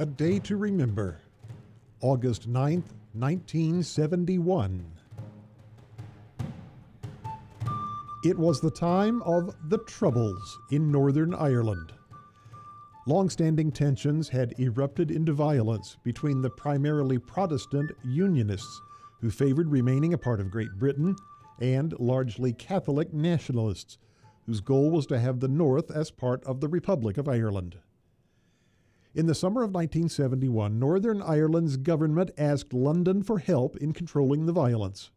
A Day to Remember, August 9th, 1971. It was the time of the Troubles in Northern Ireland. Long-standing tensions had erupted into violence between the primarily Protestant Unionists, who favored remaining a part of Great Britain, and largely Catholic nationalists, whose goal was to have the North as part of the Republic of Ireland. In the summer of 1971, Northern Ireland's government asked London for help in controlling the violence.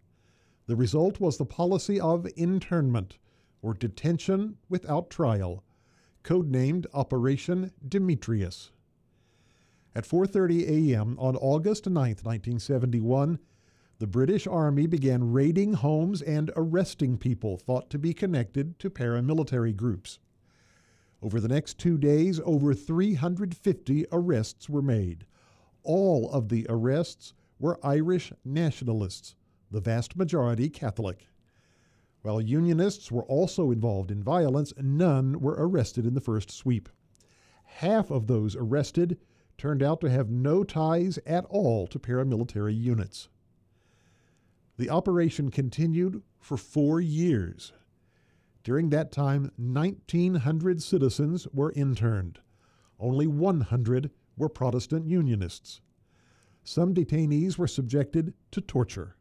The result was the policy of internment, or detention without trial, codenamed Operation Demetrius. At 4:30 a.m. on August 9, 1971, the British Army began raiding homes and arresting people thought to be connected to paramilitary groups. Over the next two days, over 350 arrests were made. All of the arrests were Irish nationalists, the vast majority Catholic. While Unionists were also involved in violence, none were arrested in the first sweep. Half of those arrested turned out to have no ties at all to paramilitary units. The operation continued for four years. During that time, 1,900 citizens were interned. Only 100 were Protestant Unionists. Some detainees were subjected to torture.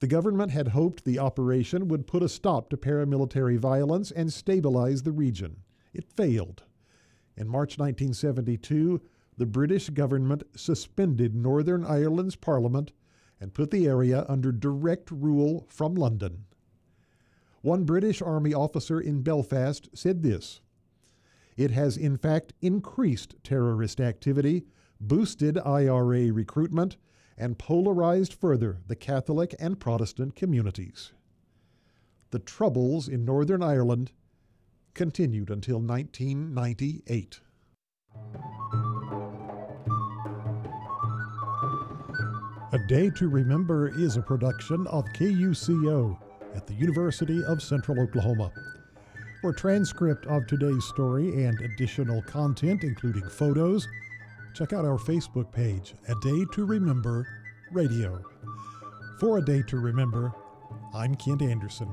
The government had hoped the operation would put a stop to paramilitary violence and stabilize the region. It failed. In March 1972, the British government suspended Northern Ireland's parliament and put the area under direct rule from London. One British Army officer in Belfast said this It has in fact increased terrorist activity, boosted IRA recruitment, and polarized further the Catholic and Protestant communities. The troubles in Northern Ireland continued until 1998. A Day to Remember is a production of KUCO at the University of Central Oklahoma. For transcript of today's story and additional content, including photos, check out our Facebook page, A Day to Remember Radio. For A Day to Remember, I'm Kent Anderson.